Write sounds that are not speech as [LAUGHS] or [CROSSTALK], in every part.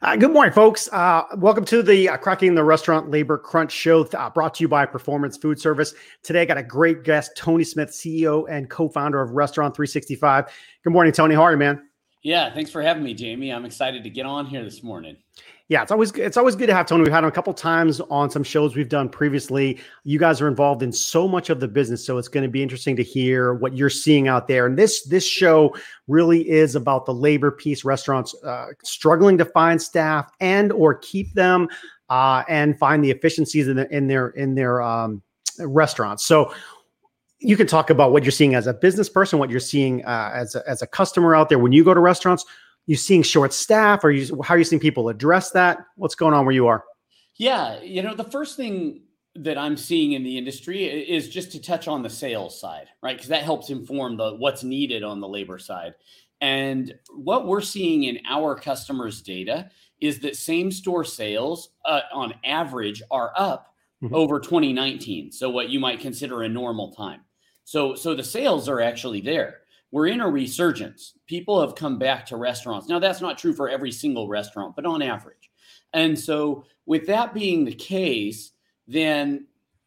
Uh, good morning, folks. Uh, welcome to the uh, Cracking the Restaurant Labor Crunch Show, uh, brought to you by Performance Food Service. Today, I got a great guest, Tony Smith, CEO and co-founder of Restaurant 365. Good morning, Tony. How are you, man? Yeah, thanks for having me, Jaime. I'm excited to get on here this morning. Yeah, it's always it's always good to have Tony. We've had him a couple times on some shows we've done previously. You guys are involved in so much of the business, so it's going to be interesting to hear what you're seeing out there. And this this show really is about the labor piece. Restaurants uh, struggling to find staff and or keep them, uh, and find the efficiencies in, the, in their in their um, restaurants. So you can talk about what you're seeing as a business person, what you're seeing uh, as a, as a customer out there when you go to restaurants you seeing short staff? Or you how are you seeing people address that? What's going on where you are? Yeah you know the first thing that i'm seeing in the industry is just to touch on the sales side right? Because that helps inform the what's needed on the labor side. And what we're seeing in our customers data is that same store sales uh, on average are up mm-hmm. over 2019 so what you might consider a normal time. So so the sales are actually there we're in a resurgence. People have come back to restaurants. Now, that's not true for every single restaurant, but on average. And so, with that being the case, then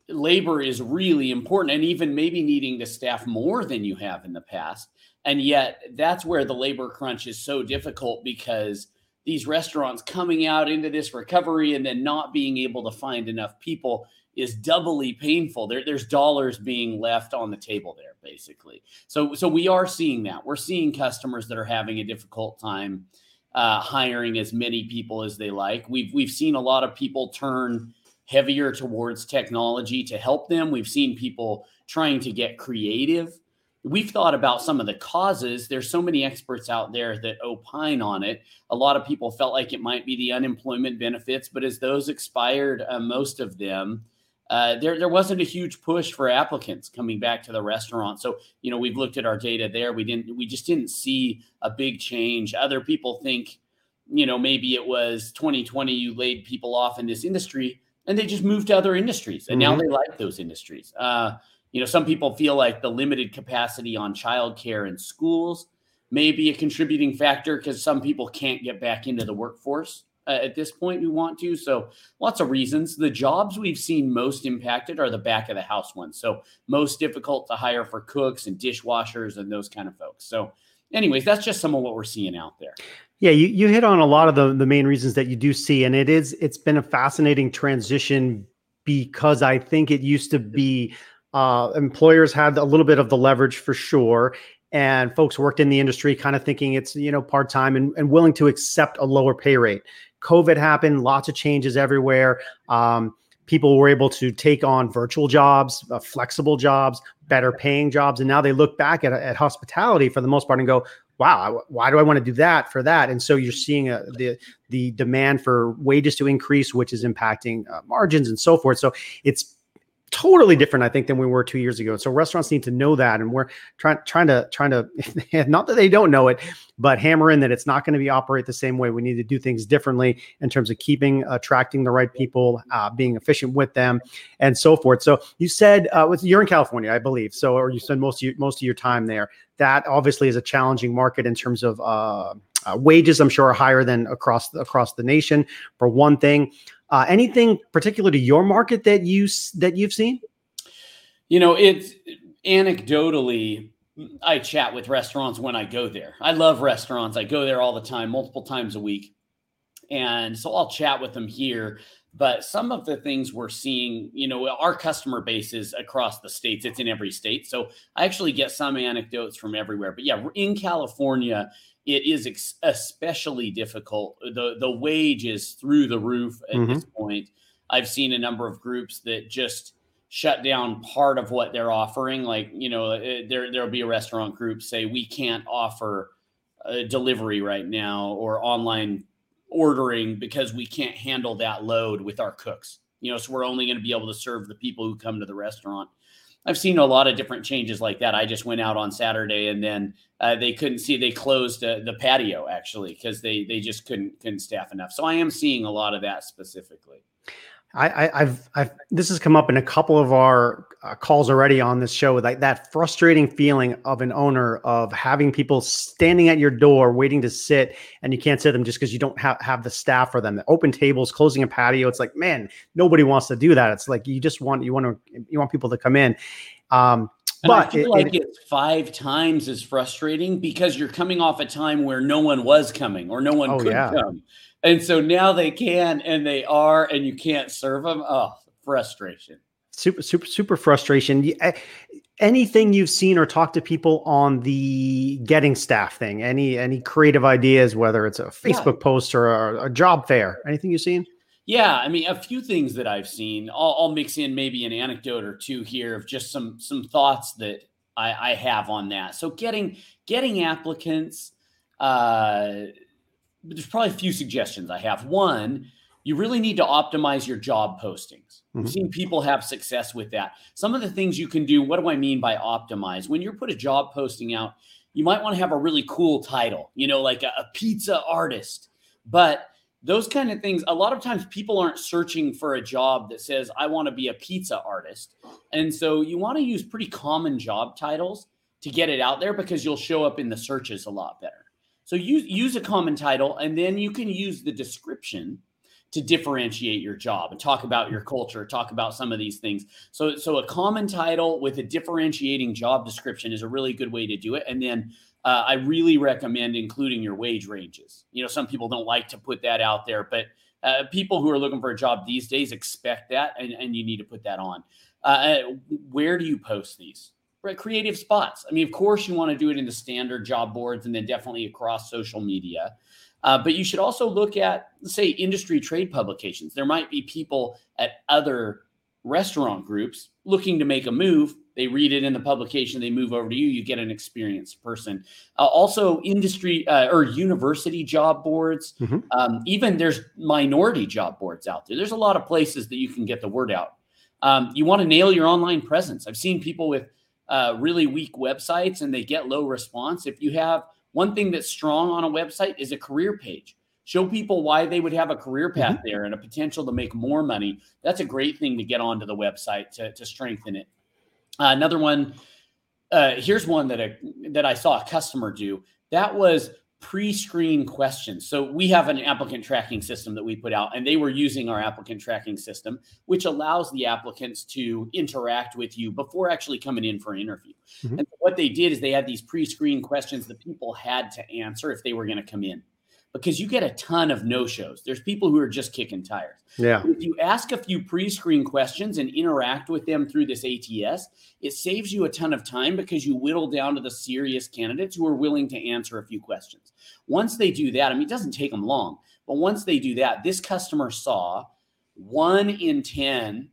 labor is really important and even maybe needing to staff more than you have in the past. And yet, that's where the labor crunch is so difficult because these restaurants coming out into this recovery and then not being able to find enough people is doubly painful. There, there's dollars being left on the table there, basically. So, so we are seeing that. We're seeing customers that are having a difficult time uh, hiring as many people as they like. We've we've seen a lot of people turn heavier towards technology to help them. We've seen people trying to get creative. We've thought about some of the causes. There's so many experts out there that opine on it. A lot of people felt like it might be the unemployment benefits, but as those expired, uh, most of them, uh, there there wasn't a huge push for applicants coming back to the restaurant. So you know we've looked at our data there. We didn't we just didn't see a big change. Other people think you know maybe it was 2020 you laid people off in this industry and they just moved to other industries and mm-hmm. now they like those industries. Uh, you know some people feel like the limited capacity on childcare in schools may be a contributing factor because some people can't get back into the workforce uh, at this point we want to. So lots of reasons. The jobs we've seen most impacted are the back of the house ones. So most difficult to hire for cooks and dishwashers and those kind of folks. So anyways, that's just some of what we're seeing out there. Yeah, you, you hit on a lot of the, the main reasons that you do see. And it is it's been a fascinating transition because I think it used to be uh, employers had a little bit of the leverage for sure and folks worked in the industry kind of thinking it's you know part-time and, and willing to accept a lower pay rate COVID happened, lots of changes everywhere. Um, people were able to take on virtual jobs, uh, flexible jobs, better paying jobs, and now they look back at, at hospitality for the most part and go, "Wow, why do I want to do that for that?" And so you're seeing a, uh, the the demand for wages to increase, which is impacting uh, margins and so forth. So it's totally different, I think, than we were two years ago. So restaurants need to know that, and we're trying trying to trying to [LAUGHS] not that they don't know it, but hammer in that it's not going to be operate the same way. We need to do things differently in terms of keeping attracting the right people, uh, being efficient with them, and so forth. So you said uh, with you're in California, I believe. So or you spend most of your, most of your time there. That obviously is a challenging market in terms of uh, uh wages. I'm sure are higher than across across the nation. For one thing. Uh, anything particular to your market that you that you've seen? You know, it's anecdotally. I chat with restaurants when I go there. I love restaurants. I go there all the time, multiple times a week, and so I'll chat with them here. But some of the things we're seeing, you know, our customer base is across the states. It's in every state, so I actually get some anecdotes from everywhere. But yeah, in California, it is ex- especially difficult. The the wage is through the roof at mm-hmm. this point. I've seen a number of groups that just shut down part of what they're offering. Like you know, uh, there there'll be a restaurant group say we can't offer a delivery right now or online ordering because we can't handle that load with our cooks. You know, so we're only going to be able to serve the people who come to the restaurant. I've seen a lot of different changes like that. I just went out on Saturday and then uh, they couldn't see they closed uh, the patio actually because they they just couldn't couldn't staff enough. So I am seeing a lot of that specifically. I, have I've, this has come up in a couple of our uh, calls already on this show, like that frustrating feeling of an owner of having people standing at your door waiting to sit, and you can't sit them just because you don't have, have the staff for them. The open tables, closing a patio. It's like, man, nobody wants to do that. It's like you just want you want to you want people to come in. Um, and but I feel it, like it, it's five times as frustrating because you're coming off a time where no one was coming or no one oh, could yeah. come. And so now they can and they are, and you can't serve them. Oh, frustration. Super, super, super frustration. Anything you've seen or talked to people on the getting staff thing? Any any creative ideas, whether it's a Facebook yeah. post or a, a job fair? Anything you've seen? Yeah, I mean, a few things that I've seen. I'll, I'll, mix in maybe an anecdote or two here of just some some thoughts that I, I have on that. So getting getting applicants. Uh, there's probably a few suggestions I have. One, you really need to optimize your job postings. Mm-hmm. I've seen people have success with that. Some of the things you can do. What do I mean by optimize? When you put a job posting out, you might want to have a really cool title. You know, like a, a pizza artist, but those kind of things a lot of times people aren't searching for a job that says i want to be a pizza artist and so you want to use pretty common job titles to get it out there because you'll show up in the searches a lot better so use use a common title and then you can use the description to differentiate your job and talk about your culture talk about some of these things so so a common title with a differentiating job description is a really good way to do it and then uh, I really recommend including your wage ranges. You know, some people don't like to put that out there, but uh, people who are looking for a job these days expect that, and, and you need to put that on. Uh, uh where do you post these? Right, creative spots. I mean, of course, you want to do it in the standard job boards, and then definitely across social media. Uh, but you should also look at, say, industry trade publications. There might be people at other restaurant groups looking to make a move they read it in the publication they move over to you you get an experienced person uh, also industry uh, or university job boards mm-hmm. um, even there's minority job boards out there there's a lot of places that you can get the word out um, you want to nail your online presence i've seen people with uh, really weak websites and they get low response if you have one thing that's strong on a website is a career page show people why they would have a career path mm-hmm. there and a potential to make more money that's a great thing to get onto the website to, to strengthen it uh, another one. Uh, here's one that I, that I saw a customer do. That was pre-screen questions. So we have an applicant tracking system that we put out, and they were using our applicant tracking system, which allows the applicants to interact with you before actually coming in for an interview. Mm-hmm. And what they did is they had these pre-screen questions that people had to answer if they were going to come in because you get a ton of no shows. There's people who are just kicking tires. Yeah. If you ask a few pre screen questions and interact with them through this ATS, it saves you a ton of time because you whittle down to the serious candidates who are willing to answer a few questions. Once they do that, I mean, it doesn't take them long, but once they do that, this customer saw one in 10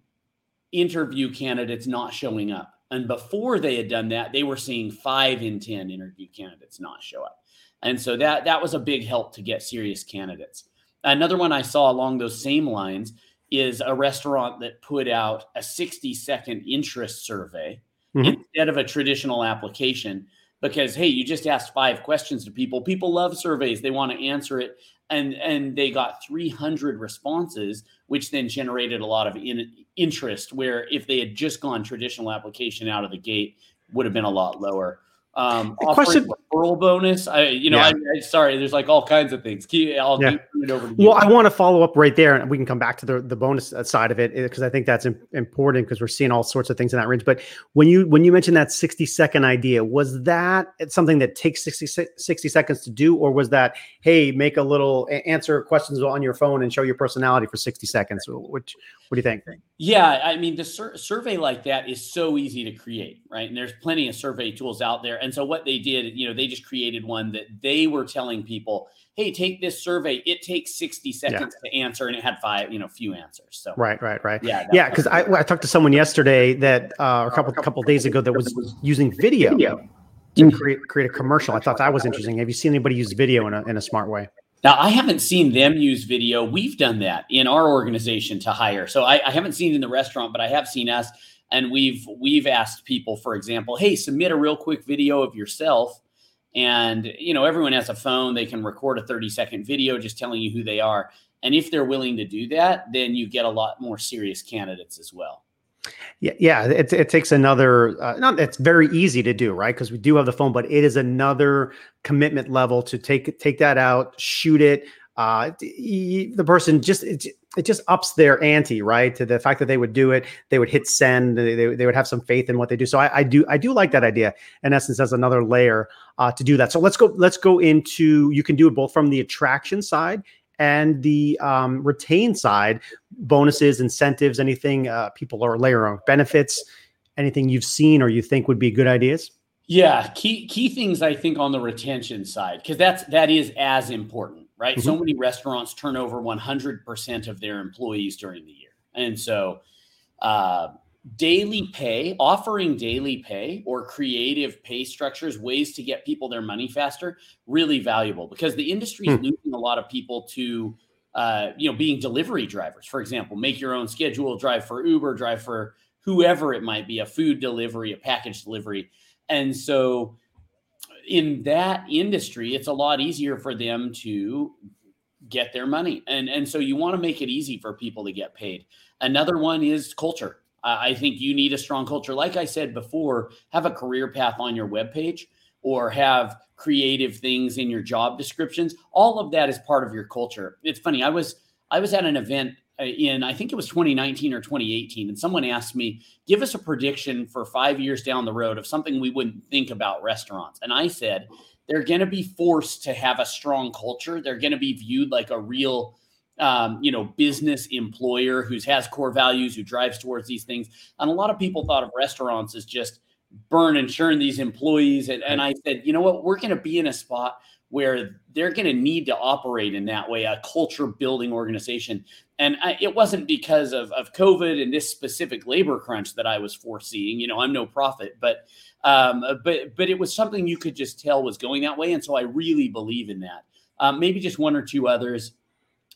interview candidates not showing up. And before they had done that, they were seeing five in 10 interview candidates not show up. And so that that was a big help to get serious candidates. Another one I saw along those same lines is a restaurant that put out a 60 second interest survey mm-hmm. instead of a traditional application because hey you just asked five questions to people people love surveys they want to answer it and and they got 300 responses which then generated a lot of in, interest where if they had just gone traditional application out of the gate would have been a lot lower um, question referral bonus. I, you know, yeah. I, I, sorry, there's like all kinds of things. I'll yeah. it over. well, I want to follow up right there, and we can come back to the the bonus uh, side of it eh, because I think that's important because we're seeing all sorts of things in that range. But when you when you mentioned that 60 second idea, was that something that takes 60, 60 seconds to do, or was that hey, make a little answer questions on your phone and show your personality for 60 seconds? Which what do you think? Yeah, I mean, the sur- survey like that is so easy to create, right? And there's plenty of survey tools out there. And so what they did, you know, they just created one that they were telling people, "Hey, take this survey. It takes 60 seconds yeah. to answer," and it had five, you know, few answers. So right, right, right. Yeah, yeah. Because I, I talked to someone yesterday that uh, a couple a couple days ago that was using video. video. To create create a commercial, I thought that was interesting. Have you seen anybody use video in a in a smart way? Now, I haven't seen them use video. We've done that in our organization to hire. So I, I, haven't seen it in the restaurant, but I have seen us, and we've we've asked people, for example, hey, submit a real quick video of yourself, And you know, everyone has a phone; they can record a 30 second video just telling you who they are. And if they're willing to do that, then you get a lot more serious candidates as well. Yeah, yeah. It, it takes another. Uh, not it's very easy to do, right? Because we do have the phone, but it is another commitment level to take take that out, shoot it. Uh, the person just it just ups their ante, right? To the fact that they would do it, they would hit send, they, they, they would have some faith in what they do. So I, I do I do like that idea. In essence, as another layer uh, to do that. So let's go let's go into you can do it both from the attraction side and the um, retain side, bonuses, incentives, anything uh, people are layer on benefits, anything you've seen or you think would be good ideas? Yeah, key key things I think on the retention side because that's that is as important, right? Mm-hmm. So many restaurants turn over 100% of their employees during the year, and so uh, daily pay, offering daily pay or creative pay structures, ways to get people their money faster, really valuable because the industry is hmm. losing a lot of people to, uh, you know, being delivery drivers. For example, make your own schedule, drive for Uber, drive for whoever it might be, a food delivery, a package delivery, and so in that industry, it's a lot easier for them to get their money, and and so you want to make it easy for people to get paid. Another one is culture I think you need a strong culture. Like I said before, have a career path on your webpage or have creative things in your job descriptions. All of that is part of your culture. It's funny. I was I was at an event in I think it was 2019 or 2018 and someone asked me, "Give us a prediction for 5 years down the road of something we wouldn't think about restaurants." And I said, they're going to be forced to have a strong culture. They're going to be viewed like a real um, you know, business employer who has core values, who drives towards these things. And a lot of people thought of restaurants as just burn and churn these employees. And, and I said, you know what, we're going to be in a spot where they're going to need to operate in that way, a culture building organization. And I, it wasn't because of, of COVID and this specific labor crunch that I was foreseeing. You know, I'm no prophet, but um, but but it was something you could just tell was going that way. And so I really believe in that. Um, maybe just one or two others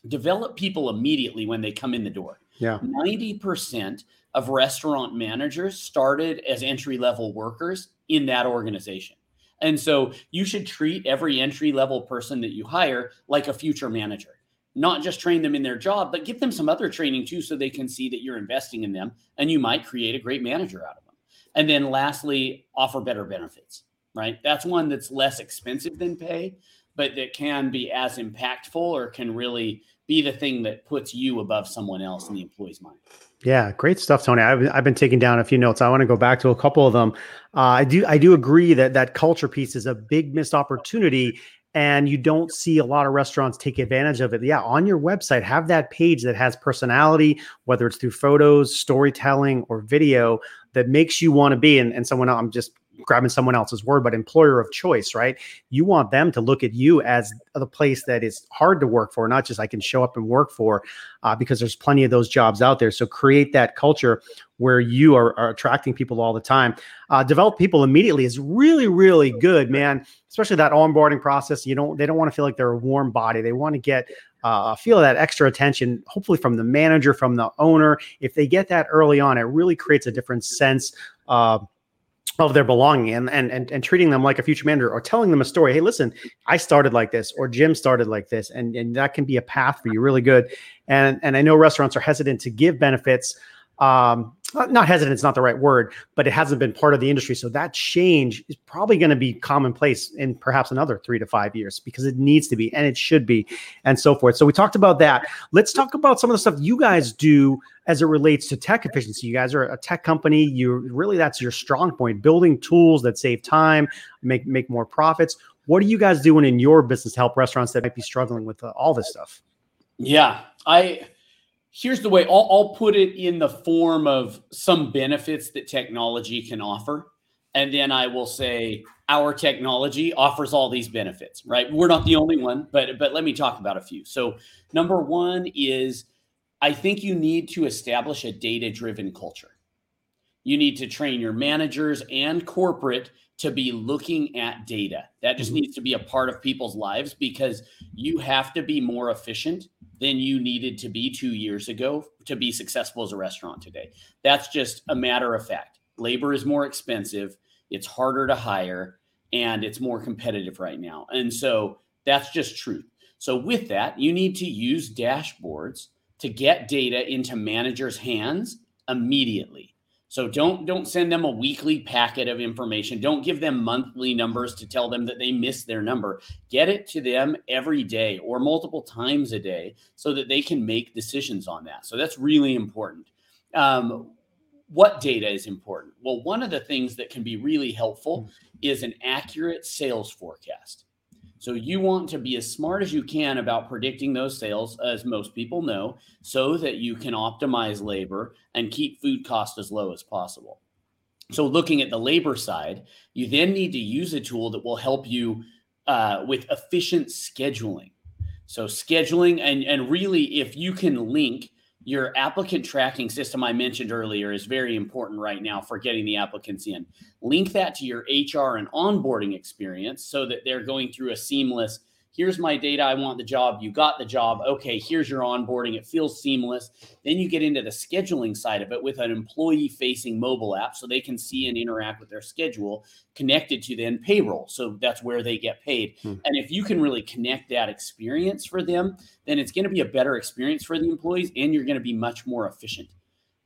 develop people immediately when they come in the door. Yeah. 90% of restaurant managers started as entry level workers in that organization. And so you should treat every entry level person that you hire like a future manager. Not just train them in their job, but give them some other training too so they can see that you're investing in them and you might create a great manager out of them. And then lastly, offer better benefits, right? That's one that's less expensive than pay, but that can be as impactful or can really be the thing that puts you above someone else in the employee's mind. Yeah, great stuff, Tony. I've, I've been taking down a few notes. I want to go back to a couple of them. Uh, I do I do agree that that culture piece is a big missed opportunity, and you don't see a lot of restaurants take advantage of it. Yeah, on your website, have that page that has personality, whether it's through photos, storytelling, or video that makes you want to be. And, and someone I'm just grabbing someone else's word, but employer of choice, right? You want them to look at you as the place that is hard to work for, not just I can show up and work for, uh, because there's plenty of those jobs out there. So create that culture where you are, are attracting people all the time. Uh, develop people immediately is really, really good, man. Especially that onboarding process. You don't, they don't want to feel like they're a warm body. They want to get uh, feel of that extra attention, hopefully from the manager, from the owner. If they get that early on, it really creates a different sense. Uh, of their belonging and, and and and treating them like a future manager or telling them a story hey listen i started like this or jim started like this and and that can be a path for you really good. And and i know restaurants are hesitant to give benefits um, not hesitant it's not the right word but it hasn't been part of the industry. So that change is probably going to be commonplace in perhaps another three to five years because it needs to be and it should be and so forth. So we talked about that. Let's talk about some of the stuff you guys do as it relates to tech efficiency. You guys are a tech company. You really that's your strong point. Building tools that save time make make more profits. What are you guys doing in your business to help restaurants that might be struggling with uh, all this stuff? Yeah i here's the way I'll, I'll put it in the form of some benefits that technology can offer. And then I will say our technology offers all these benefits, right? We're not the only one, but but let me talk about a few. So number one is I think you need to establish a data-driven culture. You need to train your managers and corporate to be looking at data. That just mm-hmm. needs to be a part of people's lives because you have to be more efficient than you needed to be two years ago to be successful as a restaurant today. That's just a matter of fact. Labor is more expensive, it's harder to hire. and it's more competitive right now. And so that's just truth. So with that, you need to use dashboards to get data into managers' hands immediately. So don't don't send them a weekly packet of information. Don't give them monthly numbers to tell them that they missed their number. Get it to them every day or multiple times a day so that they can make decisions on that. So that's really important. Um, what data is important? Well, one of the things that can be really helpful is an accurate sales forecast. So you want to be as smart as you can about predicting those sales, as most people know, so that you can optimize labor and keep food cost as low as possible. So looking at the labor side, you then need to use a tool that will help you uh, with efficient scheduling. So scheduling and and really, if you can link your applicant tracking system I mentioned earlier is very important right now for getting the applicants in. Link that to your HR and onboarding experience so that they're going through a seamless here's my data. I want the job. You got the job. Okay, here's your onboarding. It feels seamless. Then you get into the scheduling side of it with an employee facing mobile app so they can see and interact with their schedule connected to then payroll. So that's where they get paid. Hmm. And if you can really connect that experience for them, then it's going to be a better experience for the employees and you're going to be much more efficient.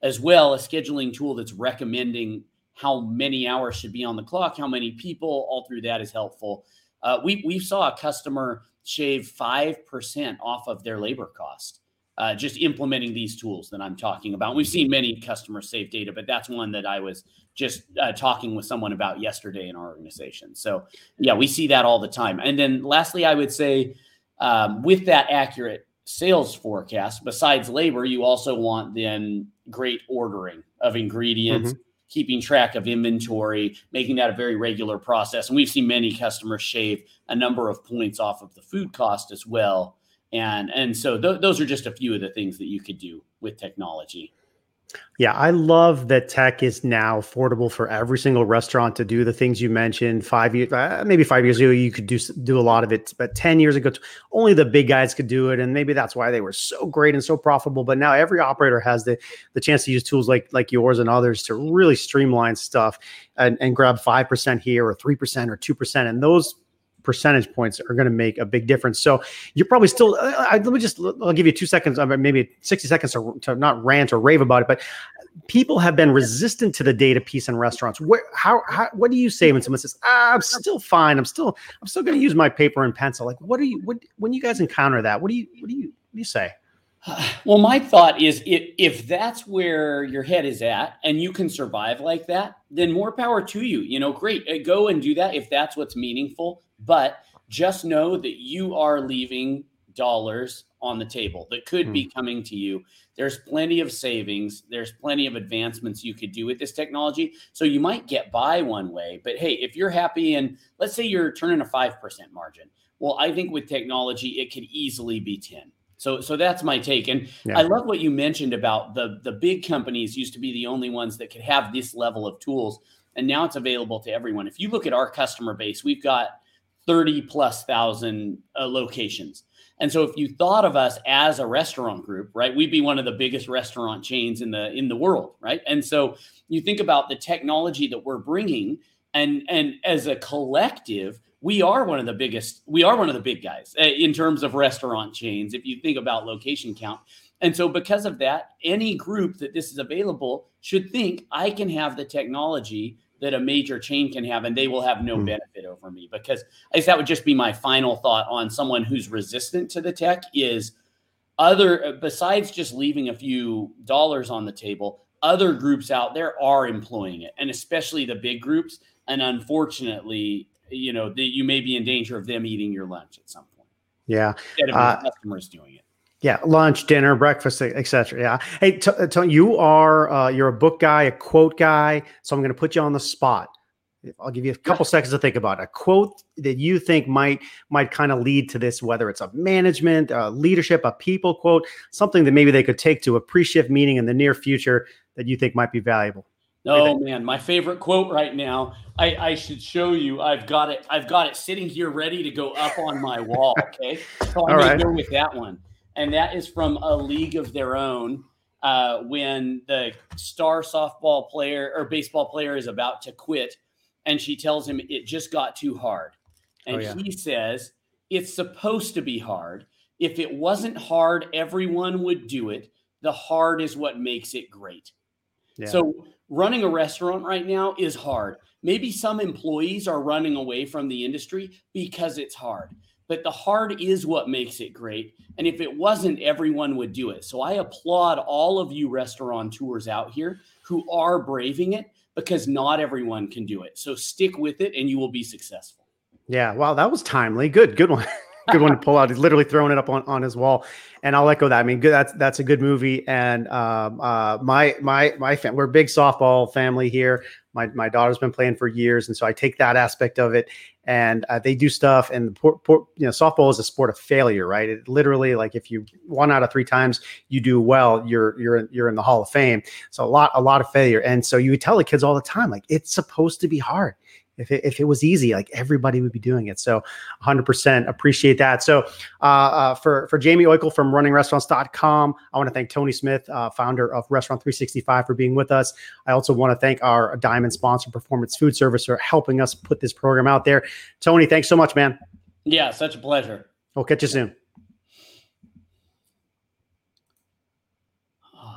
As well, a scheduling tool that's recommending how many hours should be on the clock, how many people, all through that is helpful. Uh, we we saw a customer shave five percent off of their labor cost. Uh, just implementing these tools that I'm talking about. We've seen many customers save data, but that's one that I was just uh, talking with someone about yesterday in our organization. So, yeah, we see that all the time. And then, lastly, I would say um, with that accurate sales forecast, besides labor, you also want then great ordering of ingredients, mm-hmm keeping track of inventory, making that a very regular process. And we've seen many customers shave a number of points off of the food cost as well. And and so th- those are just a few of the things that you could do with technology. Yeah, I love that tech is now affordable for every single restaurant to do the things you mentioned. Five years, uh, maybe five years ago, you could do do a lot of it, but ten years ago, only the big guys could do it, and maybe that's why they were so great and so profitable. But now every operator has the the chance to use tools like like yours and others to really streamline stuff and, and grab five percent here or three percent or two percent, and those percentage points are going to make a big difference. So you're probably still. Uh, I, let me just. I'll give you two seconds, uh, maybe sixty seconds to, to not rant or rave about it. But people have been resistant to the data piece in restaurants. Where, how, how, what do you say when someone says, ah, "I'm still fine. I'm still, I'm still going to use my paper and pencil"? Like, what do you, what, when you guys encounter that? What do you, what do you, what do you say? [SIGHS] Well, my thought is if, if that's where your head is at and you can survive like that, then more power to you. You know, great. Uh, go and do that if that's what's meaningful. But just know that you are leaving dollars on the table that could be hmm. coming to you. There's plenty of savings, there's plenty of advancements you could do with this technology. So you might get by one way, but hey, if you're happy and let's say you're turning a 5% margin, well, I think with technology, it could easily be 10. So, so that's my take, and yeah. I love what you mentioned about the the big companies used to be the only ones that could have this level of tools, and now it's available to everyone. If you look at our customer base, we've got 30 plus thousand uh, locations. And so if you thought of us as a restaurant group, right, we'd be one of the biggest restaurant chains in the in the world, right? And so you think about the technology that we're bringing and and as a collective, we are one of the biggest we are one of the big guys uh, in terms of restaurant chains if you think about location count. And so because of that, any group that this is available should think I can have the technology that a major chain can have, and they will have no mm. benefit over me. Because I guess that would just be my final thought on someone who's resistant to the tech is other besides just leaving a few dollars on the table, other groups out there are employing it, and especially the big groups. And unfortunately, you know, the, you may be in danger of them eating your lunch at some point. Yeah, instead of uh, customers doing it. Yeah, lunch, dinner, breakfast, etc. Yeah. Hey, Tony, t- you are uh, you're a book guy, a quote guy. So I'm going to put you on the spot. I'll give you a couple seconds to think about it. a quote that you think might might kind of lead to this, whether it's a management, a leadership, a people quote, something that maybe they could take to a pre-shift meeting in the near future that you think might be valuable. Oh man, my favorite quote right now. I, I should show you. I've got it. I've got it sitting here ready to go up on my wall. Okay, so I'm going to go with that one and that is from a league of their own. Uh, when the star softball player or baseball player is about to quit, and she tells him it just got too hard. And oh, yeah. he says, It's supposed to be hard. If it wasn't hard, everyone would do it. The hard is what makes it great. Yeah. So, running a restaurant right now is hard. Maybe some employees are running away from the industry because it's hard, but the hard is what makes it great. And if it wasn't, everyone would do it. So I applaud all of you restaurateurs out here who are braving it because not everyone can do it. So stick with it and you will be successful. Yeah. Wow. That was timely. Good. Good one. [LAUGHS] good one to pull out. He's literally throwing it up on, on his wall. And I'll echo that. I mean, good. That's, that's a good movie. And um, uh, my, my, my fam- we're a big softball family here. My, my daughter's been playing for years. And so I take that aspect of it. And uh, they do stuff and you know softball is a sport of failure right? It literally like if you one out of three times you do well you're you're you're in the hall of fame. So a lot a lot of failure. And so you tell the kids all the time like it's supposed to be hard if it, if it was easy, like everybody would be doing it. So 100% appreciate that. So uh, uh, for, for Jaime Oikle from runningrestaurants.com, I want to thank Tony Smith, uh, founder of Restaurant 365 for being with us. I also want to thank our diamond sponsor, Performance Food Service, for helping us put this program out there. Tony, thanks so much, man. Yeah, such a pleasure. We'll catch you soon.